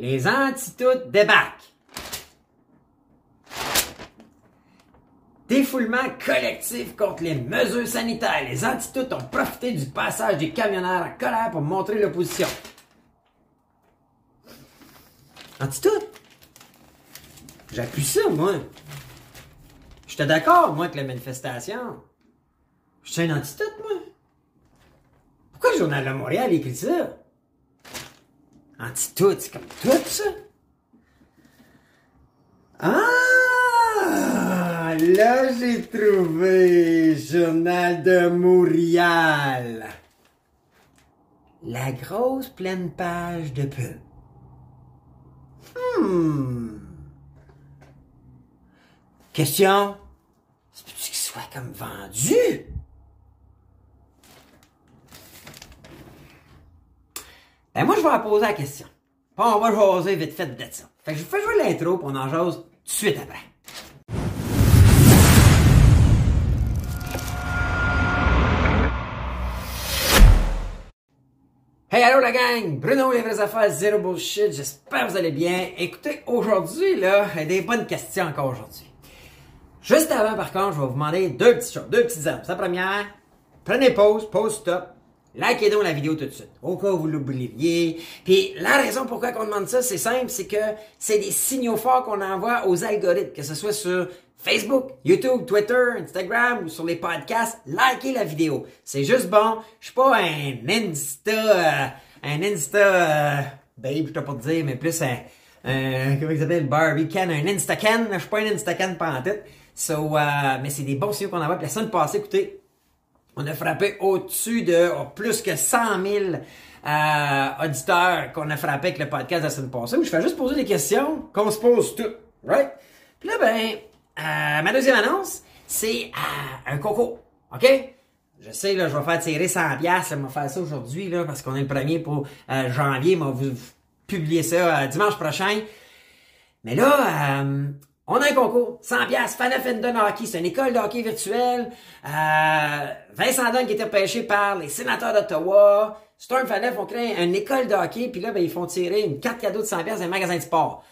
les antitoutes débarquent. Défoulement collectif contre les mesures sanitaires. Les antitoutes ont profité du passage des camionneurs en colère pour montrer l'opposition. Antitoute? J'appuie ça, moi. J'étais d'accord, moi, avec la manifestation. Je suis un antitoute, moi. Pourquoi le Journal de Montréal écrit ça? Anti-tout, c'est comme tout, ça? Ah! Là, j'ai trouvé Journal de Montréal. La grosse pleine page de pub. Hmm. Question? C'est peut qu'il soit comme vendu? Ben moi, je vais poser la question. Puis on va jaser vite fait de ça. Fait que je vous fais jouer l'intro, puis on en jase tout de suite après. Hey, allô la gang! Bruno, les vraies affaires, zéro bullshit. J'espère que vous allez bien. Écoutez, aujourd'hui, là, il y a des bonnes questions encore aujourd'hui. Juste avant, par contre, je vais vous demander deux petites choses, deux petites armes. La première, prenez pause, pause stop, Likez donc la vidéo tout de suite, au cas où vous l'oubliez. Puis la raison pourquoi on demande ça, c'est simple, c'est que c'est des signaux forts qu'on envoie aux algorithmes, que ce soit sur Facebook, YouTube, Twitter, Instagram ou sur les podcasts. Likez la vidéo. C'est juste bon. Je suis pas un Insta, euh, un Insta, euh, babe, je pas te dire, mais plus un, un comment il s'appelle, Barbie Can, un Instacan. Je suis pas un Instacan pas en tête. So, euh, mais c'est des bons signaux qu'on envoie. Puis la semaine passée, écoutez, on a frappé au-dessus de oh, plus que 100 000 euh, auditeurs qu'on a frappé avec le podcast de la semaine passée, où je fais juste poser des questions qu'on se pose tout. Right? Puis là, ben, euh, ma deuxième annonce, c'est euh, un concours. OK? Je sais, là, je vais faire tirer 100 pièces, je vais faire ça aujourd'hui, là, parce qu'on est le premier pour janvier, mais vous publier ça dimanche prochain. Mais là, on a un concours, 100 pièces, Fanaf Hockey, c'est une école de hockey virtuelle. Euh, Vincent Dunn qui était pêché par les sénateurs d'Ottawa. Storm Fanef ont créé une école de hockey, puis là, ben, ils font tirer une carte cadeau de 100 pièces d'un magasin de sport.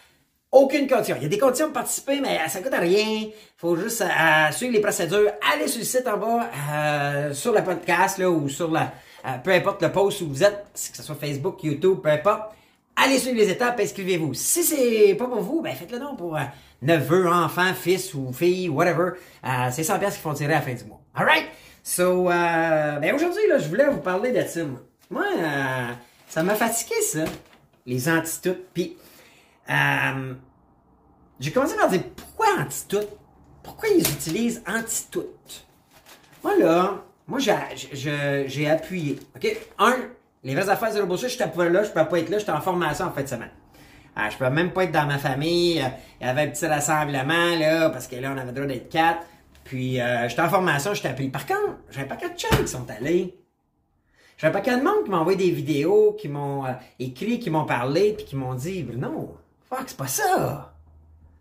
Aucune condition. Il y a des conditions de participer, mais ça coûte rien. faut juste euh, suivre les procédures. Allez sur le site en bas, euh, sur le podcast, là, ou sur la, peu importe le post où vous êtes, que ce soit Facebook, YouTube, peu importe. Allez suivre les étapes, inscrivez-vous. Si c'est pas pour vous, ben faites-le non pour neveu, enfant, fils ou fille, whatever. Euh, c'est 100 pièces qui font tirer à la fin du mois. Alright? So, euh, ben aujourd'hui, là, je voulais vous parler de ça. Moi, euh, ça m'a fatigué, ça. Les antitoutes. Puis, euh, j'ai commencé par dire, pourquoi antitoutes? Pourquoi ils utilisent antitoutes? Moi, là, moi, j'ai appuyé. OK? Un, les vraies affaires de je j'étais pas là, je peux pas être là, j'étais en formation en fin de semaine. Ah, je peux même pas être dans ma famille. Euh, il y avait un petit rassemblement, là, parce que là, on avait le droit d'être quatre. Puis, euh, j'étais en formation, j'étais appelé. Par contre, j'ai un paquet de chats qui sont allés. J'ai un paquet de monde qui m'a envoyé des vidéos, qui m'ont euh, écrit, qui m'ont parlé, puis qui m'ont dit, non, fuck, c'est pas ça.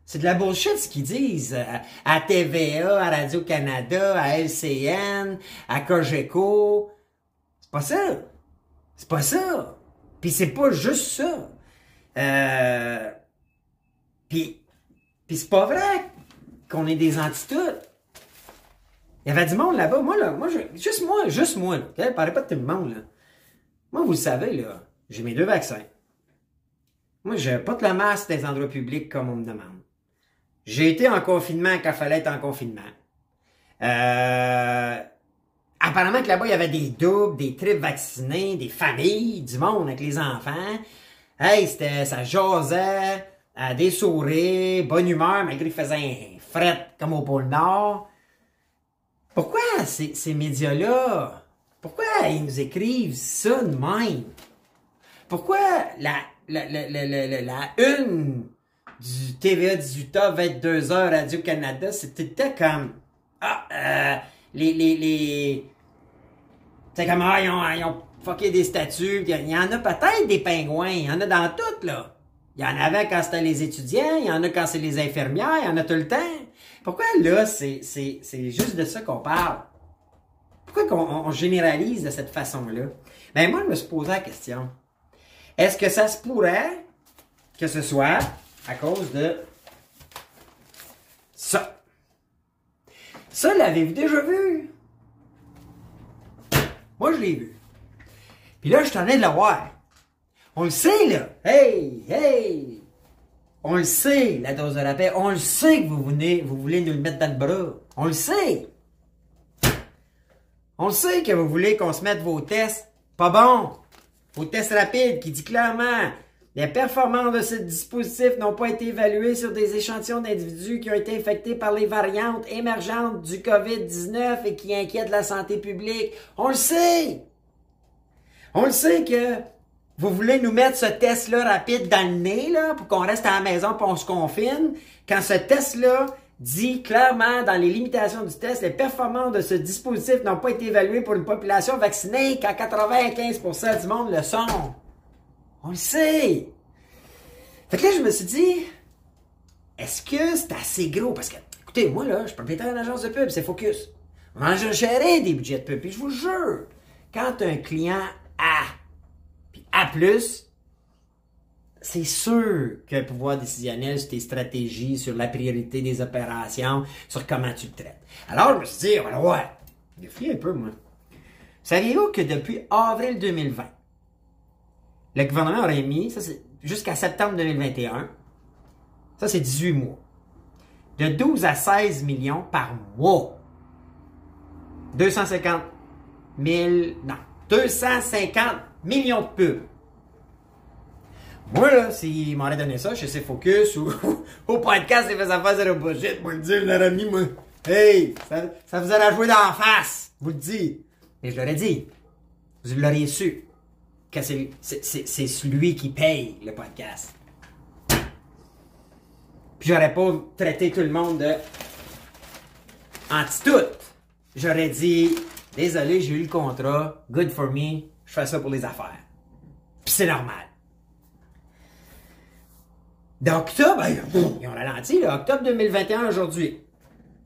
C'est de la bullshit ce qu'ils disent. À TVA, à Radio-Canada, à LCN, à Cogeco. C'est pas ça. C'est pas ça. Puis c'est pas juste ça. Euh, puis, puis c'est pas vrai qu'on est des antitoutes. Il y avait du monde là-bas. Moi, là, moi, juste moi, juste moi, là. Okay? Parlez pas de tout le monde, là. Moi, vous le savez, là. J'ai mes deux vaccins. Moi, je pas de la masse des endroits publics comme on me demande. J'ai été en confinement quand fallait être en confinement. Euh, apparemment que là-bas, il y avait des doubles, des tripes vaccinés, des familles, du monde avec les enfants. Hey, c'était, ça jasait, euh, des sourires, bonne humeur, malgré qu'il faisait un fret comme au pôle Nord. Pourquoi ces, ces médias-là, pourquoi ils nous écrivent ça de même? Pourquoi la, la, la, la, la, une du TVA 18h, 22h, Radio-Canada, c'était comme, ah, euh, les, les, les, c'est comme, ah, ils ont, ils fucké des statues. Il y en a peut-être des pingouins. Il y en a dans toutes, là. Il y en avait quand c'était les étudiants, il y en a quand c'est les infirmières, il y en a tout le temps. Pourquoi là, c'est, juste de ça qu'on parle? Pourquoi qu'on on généralise de cette façon-là? Ben moi, je me suis posé la question. Est-ce que ça se pourrait que ce soit à cause de ça? Ça, l'avez-vous déjà vu? Moi, je l'ai vu. Puis là, je t'en ai de le voir. On le sait, là. Hey, hey! On le sait, la dose de la paix. On le sait que vous, venez, vous voulez nous le mettre dans le bras. On le sait. On le sait que vous voulez qu'on se mette vos tests pas bons. Vos tests rapides qui dit clairement les performances de ce dispositif n'ont pas été évaluées sur des échantillons d'individus qui ont été infectés par les variantes émergentes du COVID-19 et qui inquiètent la santé publique. On le sait. On le sait que vous voulez nous mettre ce test-là rapide dans le nez, là, pour qu'on reste à la maison pour on se confine, quand ce test-là dit clairement dans les limitations du test, les performances de ce dispositif n'ont pas été évaluées pour une population vaccinée quand 95% du monde le sont. On le sait. Fait que là, je me suis dit, est-ce que c'est assez gros? Parce que, écoutez, moi, là, je suis propriétaire d'une agence de pub, c'est Focus. On a géré des budgets de pub. Puis je vous jure, quand un client A, puis A+, c'est sûr que le pouvoir décisionnel sur tes stratégies, sur la priorité des opérations, sur comment tu le traites. Alors, je me suis dit, on va. J'ai un peu, moi. Saviez-vous que depuis avril 2020, le gouvernement aurait mis, ça c'est jusqu'à septembre 2021, ça c'est 18 mois, de 12 à 16 millions par mois. 250 000, non, 250 millions de pubs. Moi, là, s'il m'aurait donné ça chez Focus ou au podcast des Fais Affaires Zéro Budget, moi, le dire, l'aurais mis, moi. Hey, ça, ça vous aurait joué d'en face, vous le dis. Mais je l'aurais dit. Vous l'auriez su. C'est, celui qui paye le podcast. Puis j'aurais pas traité tout le monde de anti-tout. J'aurais dit, désolé, j'ai eu le contrat, good for me, je fais ça pour les affaires. Puis c'est normal. D'octobre, ils ont ralenti, là, octobre 2021 aujourd'hui.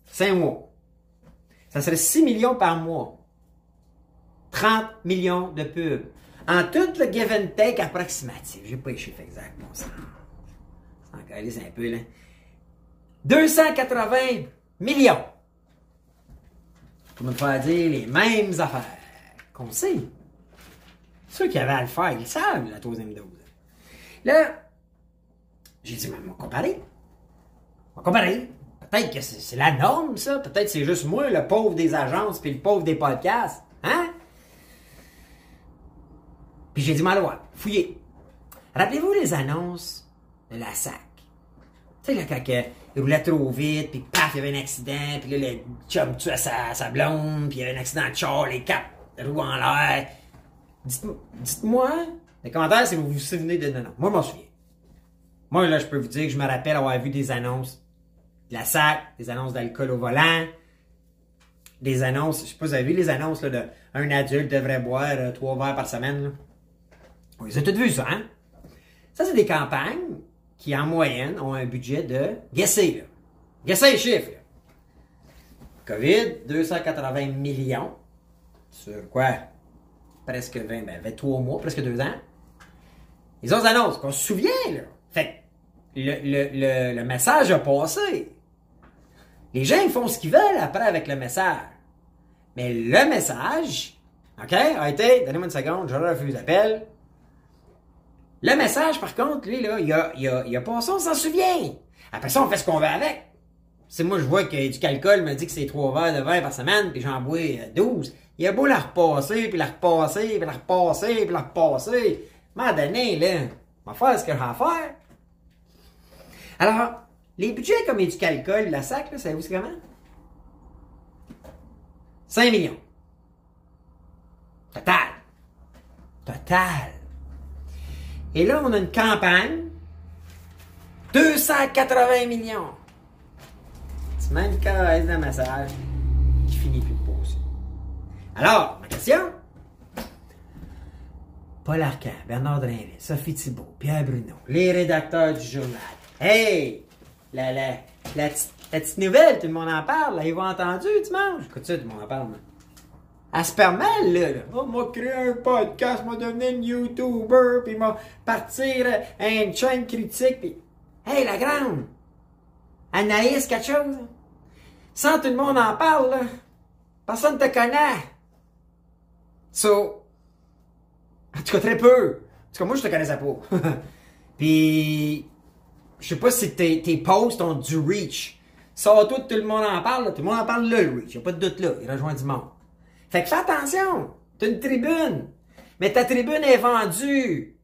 5 mois. Ça serait 6 millions par mois. 30 millions de pubs. En tout le give and take approximatif. J'ai pas les chiffres exacts, bon ça. Ça un peu, là. 280 millions. Pour me faire dire les mêmes affaires qu'on sait. Ceux qui avaient à le faire, ils savent, la troisième dose. Là, j'ai dit, mais on va comparer. On va comparer. Peut-être que c'est la norme, ça. Peut-être que c'est juste moi, le pauvre des agences, puis le pauvre des podcasts. Hein? Puis j'ai dit, mal voir, fouillez. Rappelez-vous les annonces de la SAC. Tu sais, là, quand il roulait trop vite, puis paf, il y avait un accident, puis là, le chum tuait sa, sa blonde, puis il y avait un accident de char, les quatre roues en l'air. Dites-moi, les commentaires si vous vous souvenez de... Non, moi, je m'en souviens. Moi, là, je peux vous dire que je me rappelle avoir vu des annonces de la SAC, des annonces d'alcool au volant, des annonces, je sais pas, vous avez vu les annonces là, de un adulte devrait boire euh, trois verres par semaine. Là. Vous avez toutes vu ça, hein? Ça, c'est des campagnes qui, en moyenne, ont un budget de. Guessez, là. Les chiffres, là. COVID, 280 millions. Sur quoi? Presque 20, ben, 23 mois, presque 2 ans. Les autres annonces, qu'on se souvient, là. Fait le, le, message a passé. Les gens font ce qu'ils veulent après avec le message. Mais le message, OK, a été, donnez-moi une seconde, je refuse l'appel. Le message, par contre, lui, là, il a, il a, il a passé, on s'en souvient. Après ça, on fait ce qu'on veut avec. Si moi, je vois que du calcul me dit que c'est trois verres de vin par semaine, puis j'en bois 12. Euh, il a beau la repasser, puis la repasser, puis la repasser, puis la repasser. M'a donné, là, on va faire ce que j'ai à faire. Alors, les budgets comme du calcul, la SAC, là, savez-vous comment? 5 millions. Total. Total. Et là, on a une campagne. 280 millions. C'est même caresse de massage qui finit plus de poser. Alors, ma question. Paul Arcand, Bernard Drinville, Sophie Thibault, Pierre Bruno, les rédacteurs du journal, Hey! La, la, la, petite nouvelle, tout le monde en parle. Vont entendu dimanche? Écoute ça, tout le monde en parle. Elle se perd mal, là. là. Oh, m'a créé un podcast, m'a devenu un YouTuber, puis m'a partir à une chaîne critique, puis... Hey, la grande! Anaïs, quelque chose? Sans tout le monde en parle, là. Personne te connaît. So... En tout cas, très peu. En tout cas, moi, je te connaissais pas. puis... Je sais pas si tes, tes posts ont du reach. Ça, tout, tout le monde en parle, là. Tout le monde en parle là, le reach. Y'a pas de doute là. Il rejoint du monde. Fait que fais attention. T'as une tribune. Mais ta tribune est vendue.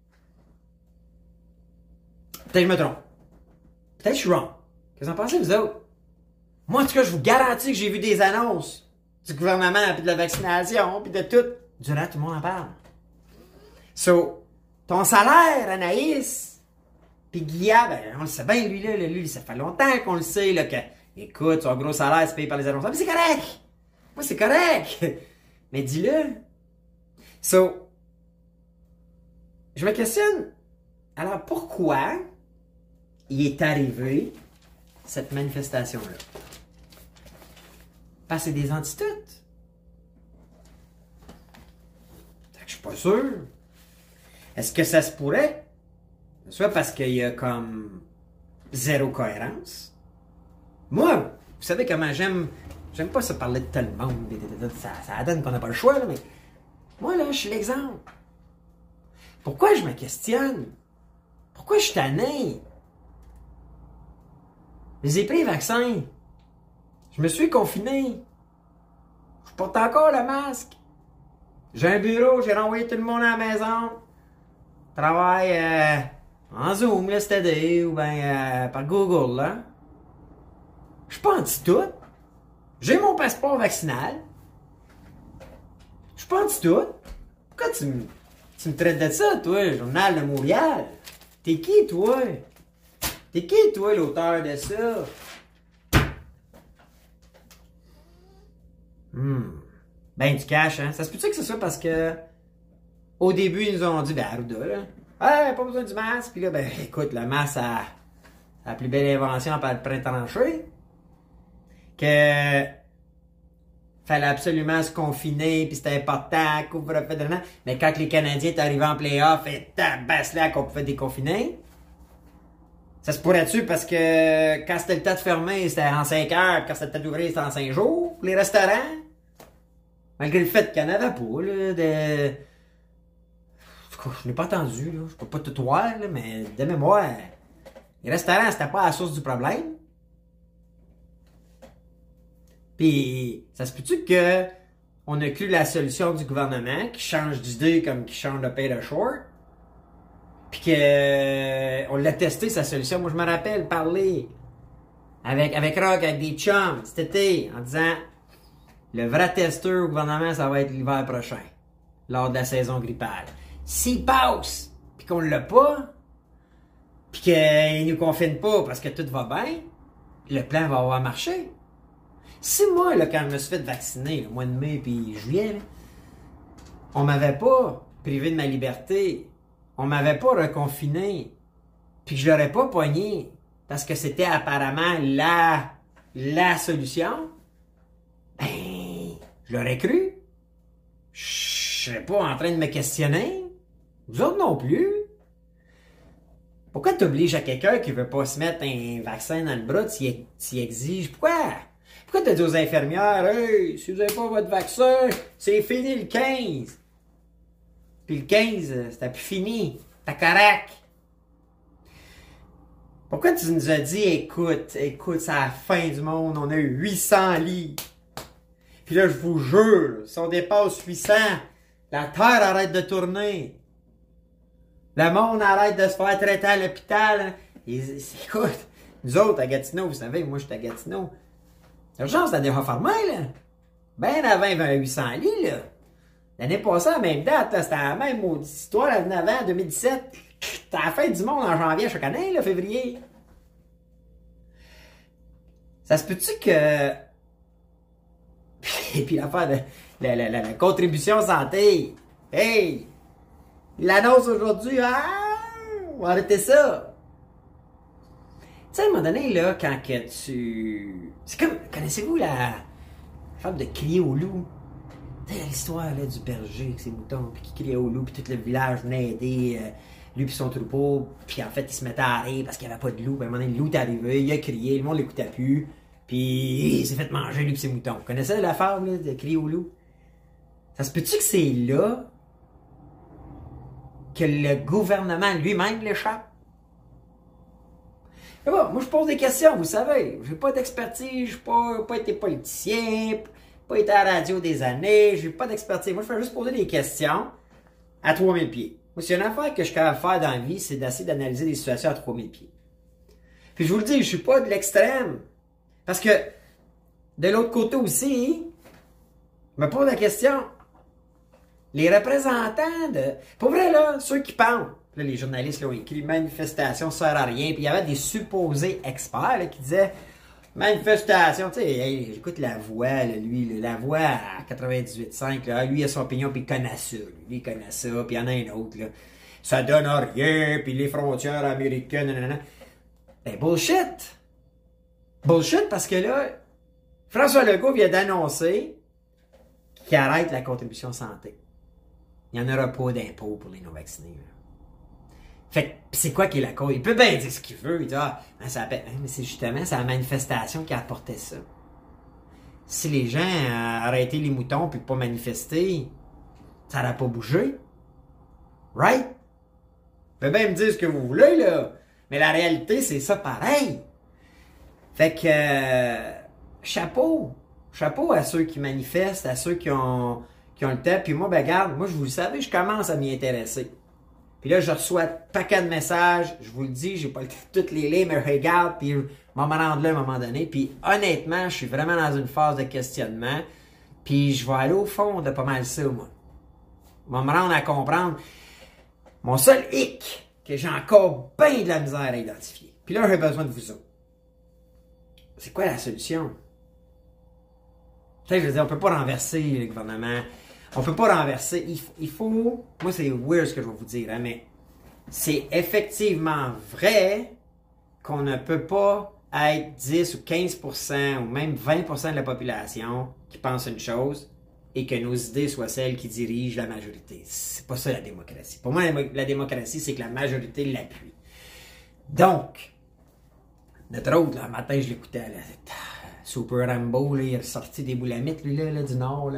Peut-être que je me trompe. Peut-être que je suis wrong. Qu'est-ce que vous en pensez, vous autres? Moi, en tout cas, je vous garantis que j'ai vu des annonces du gouvernement, puis de la vaccination, puis de tout. Durant, tout le monde en parle. So, ton salaire, Anaïs, puis Guilla, ben, on le sait bien, lui, là, lui, ça fait longtemps qu'on le sait, là, que, écoute, son gros salaire, c'est payé par les annonceurs. Mais c'est correct! Moi, c'est correct! Mais dis-le. So, je me questionne. Alors, pourquoi il est arrivé cette manifestation-là? Parce que c'est des que je suis pas sûr. Est-ce que ça se pourrait? Soit parce qu'il y a comme zéro cohérence. Moi, vous savez comment j'aime J'aime pas ça parler de tout le monde. Ça, ça donne qu'on n'a pas le choix, mais moi, là, je suis l'exemple. Pourquoi je me questionne? Pourquoi je suis tanné? J'ai pris le vaccin. Je me suis confiné. Je porte encore le masque. J'ai un bureau, j'ai renvoyé tout le monde à la maison. Je travaille euh, en Zoom, là, c'est-à-dire, ou bien euh, par Google, là. Je suis pas anti-tout. J'ai mon passeport vaccinal. Je pense tout. Pourquoi tu me, tu me traites de ça, toi, Journal de Montréal? T'es qui, toi? T'es qui, toi, l'auteur de ça? Hmm. Ben, du cash, hein? Ça se peut-tu que c'est ça parce que au début, ils nous ont dit, ben, Arruda, là, hey, pas besoin du masque. Puis là, ben, écoute, le masque, a la plus belle invention par le printemps tranché que fallait absolument se confiner, puis c'était important, couvre-feu de Mais quand les Canadiens étaient arrivés en playoff, et tabasse là qu'on pouvait déconfiner, ça se pourrait-tu? Parce que quand c'était le temps de fermer, c'était en 5 heures, quand c'était le temps d'ouvrir, c'était en 5 jours, les restaurants? Malgré le fait qu'il n'y en avait pas, là, de... Je n'ai pas entendu, là. Je peux pas tout voir, là, mais de mémoire, les restaurants, c'était pas la source du problème. Puis, ça se peut-tu que on a cru la solution du gouvernement qui change d'idée comme qui change de pay de short? Puis que euh, on l'a testé sa solution. Moi, je me rappelle parler avec, avec Rock, avec des chums cet été, en disant le vrai testeur au gouvernement, ça va être l'hiver prochain, lors de la saison grippale. S'il passe, puis qu'on l'a pas, puis qu'il nous confine pas parce que tout va bien, le plan va avoir marché. Si moi, là, quand je me suis fait vacciner, le mois de mai puis juillet, on m'avait pas privé de ma liberté, on m'avait pas reconfiné, puis que je l'aurais pas poigné, parce que c'était apparemment la, solution, ben, je l'aurais cru. Je serais pas en train de me questionner. Vous autres non plus. Pourquoi t'obliges à quelqu'un qui veut pas se mettre un vaccin dans le bras, s'y exige? Pourquoi? Pourquoi t'as dit aux infirmières, hey, si vous n'avez pas votre vaccin, c'est fini le 15? Puis le 15, c'était plus fini. T'as correct. Pourquoi tu nous as dit, écoute, écoute, c'est la fin du monde, on a eu 800 lits? Puis là, je vous jure, si on dépasse 800, la Terre arrête de tourner. Le monde arrête de se faire traiter à l'hôpital. Écoute, nous autres, à Gatineau, vous savez, moi, je suis à Gatineau. L'urgence, c'était déjà fermé, là. Ben avant, il y avait 800 lits, là. L'année passée, à la même date, c'était la même histoire, avant, 2017. C'était la fin du monde en janvier chaque année, là, février. Ça se peut-tu que... Et puis l'affaire de la, la, la, contribution santé. Hey! L'annonce aujourd'hui, ah! On va arrêter ça sais, à un moment donné, là, quand que tu. C'est comme. Connaissez-vous la. femme de crier au loup? L'histoire là, du berger avec ses moutons, puis qui criait au loup, puis tout le village venait aider euh, lui puis son troupeau, puis en fait, il se mettait à rire parce qu'il n'y avait pas de loup. Puis à un moment donné, le loup est arrivé, il a crié, le monde l'écoutait plus, puis il s'est fait manger lui puis ses moutons. Vous connaissez la fable là, de crier au loup? Ça se peut-tu que c'est là que le gouvernement lui-même l'échappe? Moi je pose des questions, vous savez. J'ai pas d'expertise, j'ai pas, pas été politicien, pas été à la radio des années, j'ai pas d'expertise. Moi je fais juste poser des questions à 3000 pieds. Moi, s'il y a une affaire que je suis capable faire dans la vie, c'est d'essayer d'analyser des situations à 3000 pieds. Puis je vous le dis, je suis pas de l'extrême. Parce que de l'autre côté aussi, je me pose la question, les représentants de. Pour vrai, là, ceux qui parlent, là, les journalistes ont écrit manifestation sert à rien, puis il y avait des supposés experts qui disaient manifestation, tu sais, j'écoute la voix, lui, la voix à 98.5, là, lui il a son opinion, puis il connaît ça, lui, il connaît ça, puis il y en a un autre, là. Ça donne rien, puis les frontières américaines, nanana. Ben, bullshit! Bullshit parce que là, François Legault vient d'annoncer qu'il arrête la contribution santé. Il n'y en aura pas d'impôt pour les non-vaccinés. Fait c'est quoi qui est la cause? Il peut bien dire ce qu'il veut. Il dit, ah, mais c'est justement c'est la manifestation qui a apporté ça. Si les gens arrêtaient les moutons puis pas manifester, ça n'aurait pas bougé. Right? Vous pouvez bien me dire ce que vous voulez, là. Mais la réalité, c'est ça pareil. Fait que, euh, chapeau. Chapeau à ceux qui manifestent, à ceux qui ont, le temps. Puis moi, ben regarde, moi, je vous le savez, je commence à m'y intéresser. Puis là, je reçois paquet de messages. Je vous le dis, j'ai pas le toutes les lire, mais regarde, puis je vais me rendre là à un moment donné. Puis honnêtement, je suis vraiment dans une phase de questionnement. Puis je vais aller au fond de pas mal ça, moi. Je vais me rendre à comprendre. Mon seul hic, que j'ai encore bien de la misère à identifier. Puis là, j'ai besoin de vous autres. C'est quoi la solution? Tu sais, je veux dire, on peut pas renverser le gouvernement. On peut pas renverser. Il, faut. Moi, c'est weird ce que je vais vous dire, hein, mais c'est effectivement vrai qu'on ne peut pas être 10 ou 15% ou même 20% de la population qui pense une chose et que nos idées soient celles qui dirigent la majorité. C'est pas ça la démocratie. Pour moi, la, démocratie, c'est que la majorité l'appuie. Donc, notre autre, le matin, je l'écoutais, Super Rambo, là, il est sorti des boulamites, lui, là, du Nord.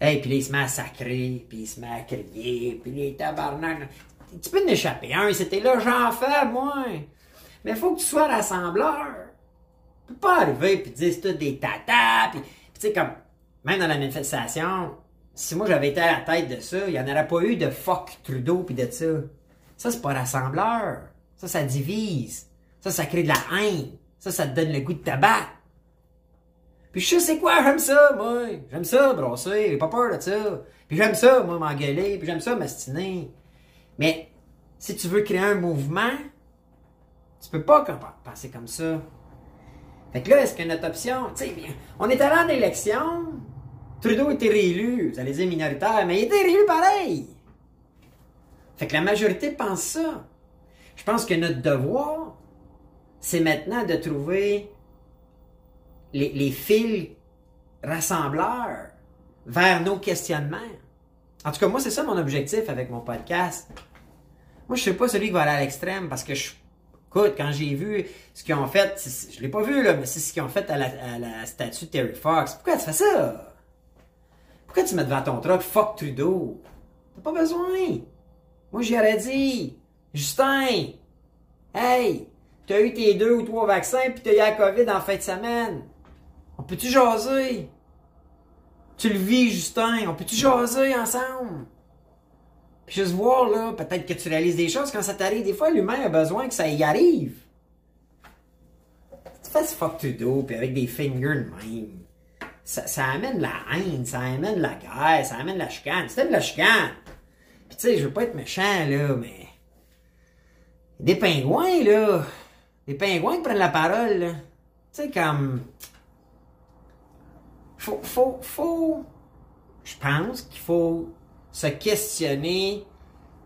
Hey, puis là, il se met à sacrer, puis il se met à crier, puis les tabarnak. Tu peux échapper un, c'était là, j'en fais, moi. Mais faut que tu sois rassembleur. Tu peux pas arriver puis dire c'est tout des tatas, puis, tu sais, comme, même dans la manifestation, si moi j'avais été à la tête de ça, il n'y en aurait pas eu de fuck Trudeau puis de ça. Ça, c'est pas rassembleur. Ça, ça divise. Ça, ça crée de la haine. Ça, ça te donne le goût de tabac. Puis je sais c'est quoi, j'aime ça, moi. J'aime ça, brosser, j'ai pas peur de ça. Puis j'aime ça, moi, m'engueuler, puis j'aime ça, m'astiner. Mais si tu veux créer un mouvement, tu peux pas penser comme ça. Fait que là, est-ce que notre option, tu sais, on est allé en élection, Trudeau était réélu, vous allez dire minoritaire, mais il était réélu pareil. Fait que la majorité pense ça. Je pense que notre devoir, c'est maintenant de trouver les, fils rassembleurs vers nos questionnements. En tout cas, moi, c'est ça mon objectif avec mon podcast. Moi, je suis pas celui qui va aller à l'extrême parce que je. Écoute, quand j'ai vu ce qu'ils ont fait, je l'ai pas vu, là, mais c'est ce qu'ils ont fait à la, statue de Terry Fox. Pourquoi tu fais ça? Pourquoi tu mets devant ton truck fuck Trudeau? T'as pas besoin. Moi, j'y aurais dit. Justin! Hey! T'as eu tes deux ou trois vaccins puis t'as eu la COVID en fin de semaine. On peut-tu jaser? Tu le vis, Justin. On peut-tu jaser ensemble? Puis juste voir, là, peut-être que tu réalises des choses quand ça t'arrive. Des fois, l'humain a besoin que ça y arrive. Tu fais ce fuck to do, puis avec des fingers de même. Ça, ça, amène la haine, ça amène la guerre, ça amène la chicane. C'était de la chicane. Puis tu sais, je veux pas être méchant, là, mais... Des pingouins, là. Des pingouins qui prennent la parole, là. Tu sais, comme faut, faut, faut, je pense qu'il faut se questionner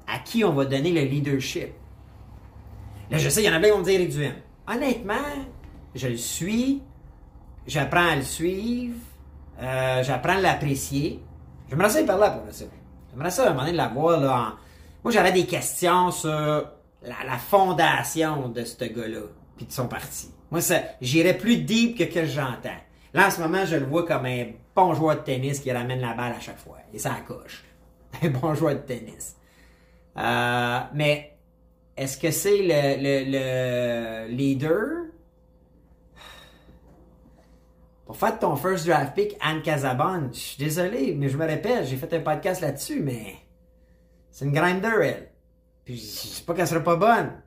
à qui on va donner le leadership. Là, je sais, il y en a plein qui vont me dire Duhem. Honnêtement, je le suis, j'apprends à le suivre. Euh, j'apprends à l'apprécier. J'aimerais ça y parler pour ça. J'aimerais ça moment donné la voir là. en- Moi j'avais des questions sur la, fondation de ce gars-là, puis de son parti. Moi j'irais plus deep que que j'entends. Là en ce moment je le vois comme un bon joueur de tennis qui ramène la balle à chaque fois. Et ça coche. Un bon joueur de tennis. Euh, mais est-ce que c'est le, le, le leader? Pour faire ton first draft pick, Anne Casabonne, je suis désolé, mais je me répète, j'ai fait un podcast là-dessus, mais c'est une grinder, elle. Puis je dis pas qu'elle sera pas bonne,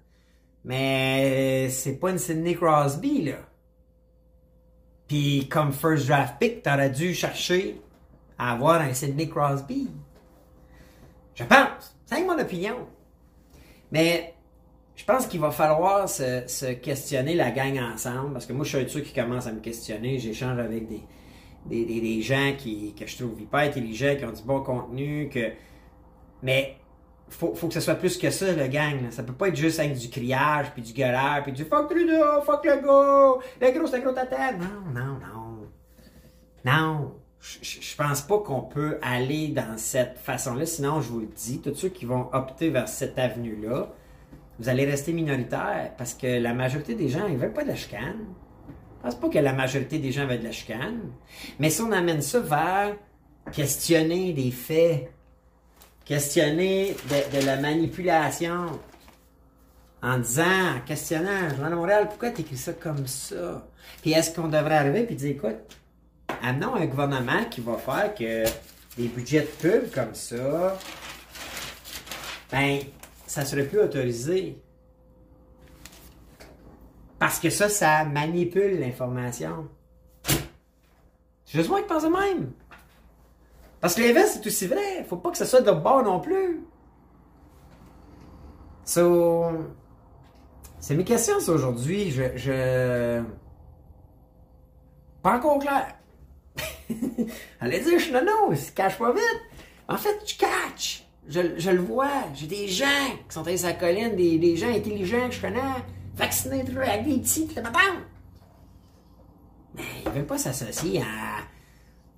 mais c'est pas une Sidney Crosby, là. Puis comme first draft pick, t'aurais dû chercher à avoir un Sidney Crosby. Je pense. C'est mon opinion. Mais je pense qu'il va falloir se, questionner la gang ensemble, parce que moi, je suis un de ceux qui commence à me questionner. J'échange avec des, des, des, des gens qui, que je trouve hyper intelligents, qui ont du bon contenu, que... Mais faut, faut que ce soit plus que ça, le gang. Là. Ça peut pas être juste avec du criage, puis du gueulard, puis du « fuck Trudeau, fuck le gars, le gros, c'est gros tata ». Non, non, non. Non. Je pense pas qu'on peut aller dans cette façon-là. Sinon, je vous le dis, tous ceux qui vont opter vers cette avenue-là, vous allez rester minoritaire parce que la majorité des gens, ils veulent pas de la chicane. Je pense pas que la majorité des gens veulent de la chicane. Mais si on amène ça vers questionner des faits, questionner de, la manipulation, en disant, questionnant, Journal Montréal, pourquoi tu écris ça comme ça? Puis est-ce qu'on devrait arriver et dire, écoute, amenons un gouvernement qui va faire que des budgets de pub comme ça, ben, ça serait plus autorisé. Parce que ça, ça manipule l'information. C'est juste moi qui pense de même. Parce que l'inverse, c'est aussi vrai. Faut pas que ça soit de bord non plus. So, c'est mes questions, aujourd'hui. Je, je... Pas encore clair. Allez dire, je non, non, il se cache pas vite. En fait, je catch. Je, je le vois. J'ai des gens qui sont allés sur la colline, des, des gens intelligents que je connais, vaccinés avec des petits, la. Mais ils veulent pas s'associer à.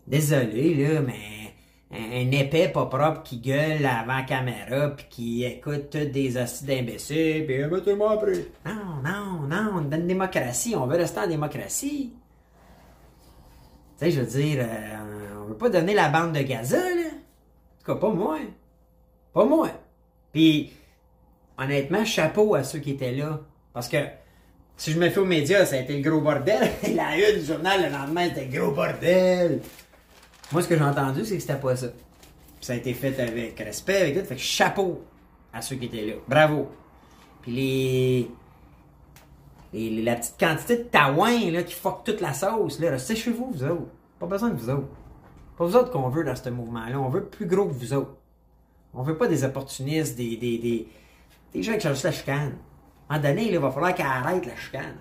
Désolé, là, mais. Un, épais pas propre qui gueule avant caméra puis qui écoute toutes des hosties d'imbéciles puis mettez-moi après. Non, non, non, on est une démocratie, on veut rester en démocratie. Tu sais, je veux dire, euh, on veut pas donner la bande de Gaza, là. En tout cas, pas moi. Pas moi. Puis, honnêtement, chapeau à ceux qui étaient là. Parce que, si je me fais aux médias, ça a été le gros bordel. la une du journal, le lendemain, c'était gros bordel. Moi, ce que j'ai entendu, c'est que c'était pas ça. Ça a été fait avec respect, avec tout. Fait que chapeau à ceux qui étaient là. Bravo. Puis les... la petite quantité de taouin là, qui fuck toute la sauce, là, restez chez vous, vous autres. Pas besoin de vous autres. Pas vous autres qu'on veut dans ce mouvement-là. On veut plus gros que vous autres. On veut pas des opportunistes, des, des, des, des gens qui cherchent la chicane. Moment donné, là, il va falloir qu'elle arrête la chicane.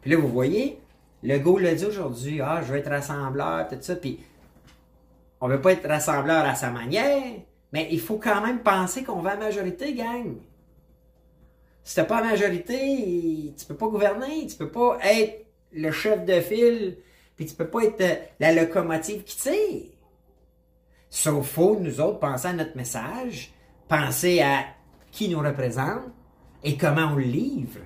Puis là, vous voyez, le go l'a dit aujourd'hui, ah, je veux être rassembleur, tout ça, puis on veut pas être rassembleur à sa manière, mais il faut quand même penser qu'on va majorité, gang. Si t'as pas la majorité, tu peux pas gouverner, tu peux pas être le chef de file, puis tu peux pas être euh, la locomotive qui tire. Sauf faut, nous autres, penser à notre message, penser à qui nous représente et comment on le livre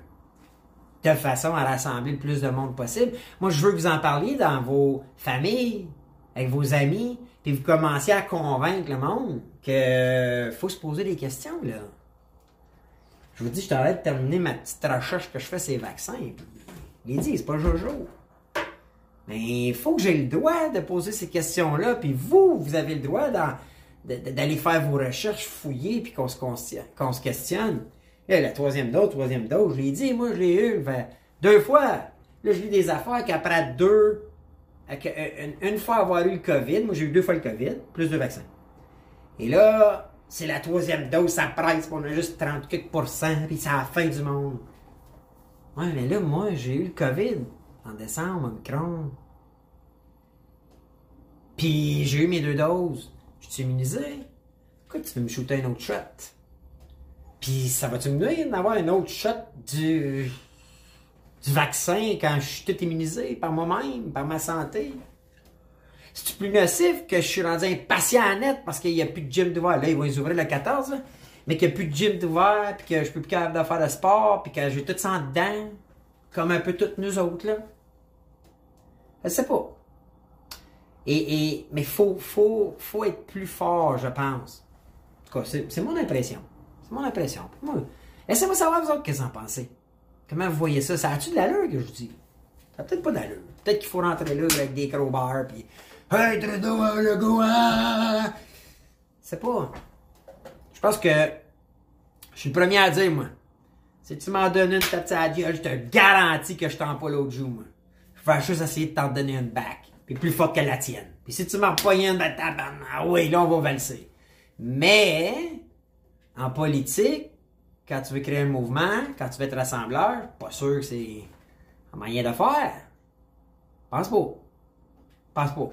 de façon à rassembler le plus de monde possible. Moi, je veux que vous en parliez dans vos familles, avec vos amis, puis vous commenciez à convaincre le monde que faut se poser des questions, là. Je vous dis, je t'arrête de terminer ma petite recherche que je fais sur les vaccins. Les dit, c'est pas Jojo. Mais il faut que j'ai le droit de poser ces questions-là, puis vous, vous avez le droit d'aller faire vos recherches, fouiller, puis qu'on se, questionne. Là, la troisième dose, troisième dose, je l'ai dit, moi, je l'ai eu fait deux fois. Là, je lis des affaires qu'après deux, une, une fois avoir eu le COVID, moi, j'ai eu deux fois le COVID, plus deux vaccins. Et là, c'est la troisième dose, ça presse, on a juste 30 quelques pourcents, puis c'est la fin du monde. Ouais, mais là, moi, j'ai eu le COVID en décembre, Omicron. Puis j'ai eu mes deux doses. Je suis immunisé. Pourquoi tu veux me shooter un autre shot? Puis ça va-tu me nuire d'avoir un autre shot du, du vaccin quand je suis tout immunisé par moi-même, par ma santé? C'est plus nocif que je suis rendu impatient à net parce qu'il n'y a plus de gym d'ouvert? Là, ils vont les ouvrir le 14, là. mais qu'il n'y a plus de gym d'ouvert, puis que je peux plus capable de faire de sport, puis que j'ai tout ça dedans, comme un peu toutes nous autres, là. Je sais pas. Et, et, mais faut, faut, faut être plus fort, je pense. En tout cas, c'est mon impression. C'est mon impression. Moi, Laissez-moi savoir, vous autres, qu'est-ce que vous en pensez. Comment vous voyez ça? Ça a-tu de l'allure que je vous dis? Ça peut-être pas d'allure. Peut-être qu'il faut rentrer là avec des crowbars, puis Hey, Trudeau, hein, le go, hein? C'est pas. Je pense que je suis le premier à dire, moi. Si tu m'en donnes une tape à je te garantis que je t'en pas l'autre jour, moi. Je vais juste essayer de t'en donner une back. Puis plus forte que la tienne. Puis si tu m'en repoignes une, ben ah oui, là, on va valser. Mais, en politique, quand tu veux créer un mouvement, quand tu veux être rassembleur, pas sûr que c'est un moyen de faire. Pense pas. Pense pas.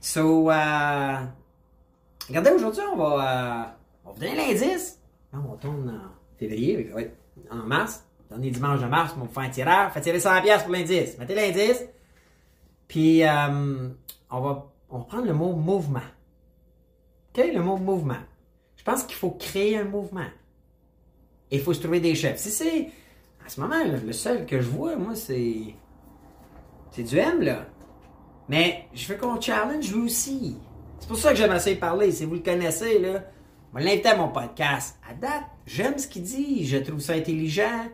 So, euh, regardez, aujourd'hui, on va, euh, on va vous donner l'indice. Là, on tourne en février, fait en mars. Dernier dimanche de mars, on va faire un tirage. Faites tirer 100 pièces pour l'indice. Mettez l'indice. Puis, euh, on, va, on va prendre le mot mouvement. OK? Le mot mouvement. Je pense qu'il faut créer un mouvement. Et il faut se trouver des chefs. Si c'est. En ce moment, là, le seul que je vois, moi, c'est. C'est du M, là. Mais je veux qu'on challenge lui aussi. C'est pour ça que j'aime assez parler. Si vous le connaissez, là, je l'inviter à mon podcast. À date, j'aime ce qu'il dit. Je trouve ça intelligent.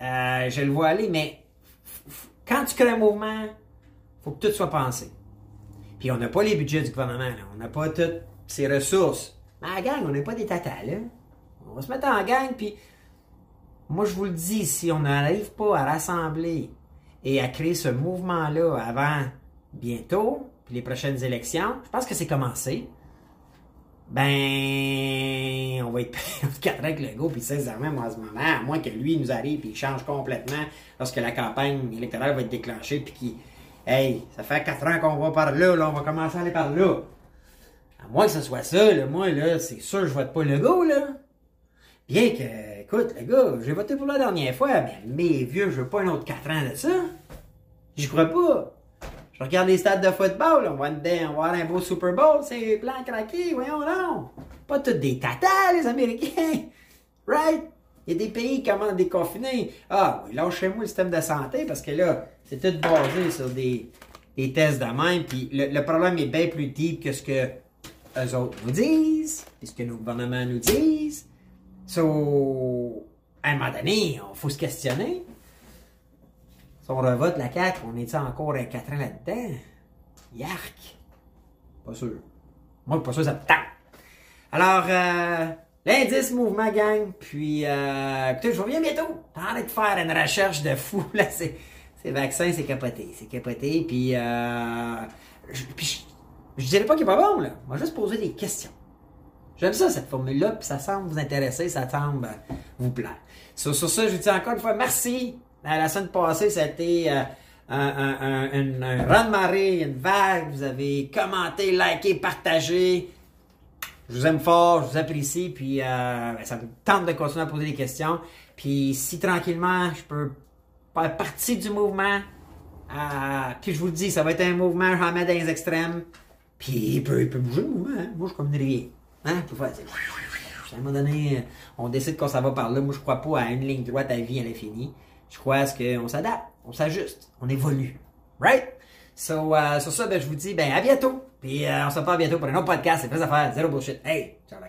Euh, je le vois aller, mais quand tu crées un mouvement, faut que tout soit pensé. Puis on n'a pas les budgets du gouvernement, là. on n'a pas toutes ces ressources. Mais la gang, on n'est pas des tatas, là. On va se mettre en gang, puis moi je vous le dis, si on n'arrive pas à rassembler et à créer ce mouvement-là avant bientôt, puis les prochaines élections, je pense que c'est commencé. Ben, on va être 4 avec le go, puis sincèrement, moi, en ce moment, à moins que lui nous arrive et il change complètement lorsque la campagne électorale va être déclenchée, puis qu'il, hey, ça fait 4 ans qu'on va par là, là, on va commencer à aller par là. À moins que ce soit ça, là, moi, là, c'est sûr, je vote pas le go, là. Bien que, écoute, le gars, j'ai voté pour la dernière fois, mais mes vieux, je veux pas un autre 4 ans de ça. J'y crois pas. Je regarde les stades de football, on va, dedans, on va avoir un beau Super Bowl, c'est blanc craqué, voyons non. Pas tous des tatas, les Américains. Right? Il y a des pays qui commencent à déconfiner. Ah, oui, lâchez-moi le système de santé parce que là, c'est tout basé sur des, tests de même. Puis le, le problème est bien plus deep que ce que eux autres nous disent, puis ce que nos gouvernements nous disent. So, à un moment donné, il faut se questionner. Si on revote la CAQ, on est encore à 4 ans là-dedans? Yark! Pas sûr. Moi, pas sûr, ça me tente. Alors, euh, l'indice mouvement gang, puis, euh, écoutez, je reviens bientôt. Arrête de faire une recherche de fou, là, c'est, ces vaccins, c'est capoté, c'est capoté, puis, euh, je, puis je dirais pas qu'il est pas bon, là. On va juste poser des questions. J'aime ça, cette formule-là, puis ça semble vous intéresser, ça semble euh, vous plaire. Sur, sur ça, je vous dis encore une fois merci. Euh, La semaine passée, ça a été euh, un, un, un, un, run de marée, une vague. Vous avez commenté, liké, partagé. Je vous aime fort, je vous apprécie, puis ben, ça me tente de continuer à poser des questions. Puis si tranquillement, je peux faire partie du mouvement, puis je vous le dis, ça va être un mouvement jamais dans les extrêmes. Puis il peut, il peut bouger le mouvement. Hein? Moi, je une rivière. Hein? À un moment donné, on décide qu'on s'en va par là. Moi, je crois pas à une ligne droite à vie à l'infini. Je crois à ce qu'on s'adapte, on s'ajuste, on évolue. Right? So, euh, sur ça, ben, je vous dis, ben, à bientôt. Puis, euh, on se reparle bientôt pour un autre podcast. C'est à faire. Zéro bullshit. Hey, ciao.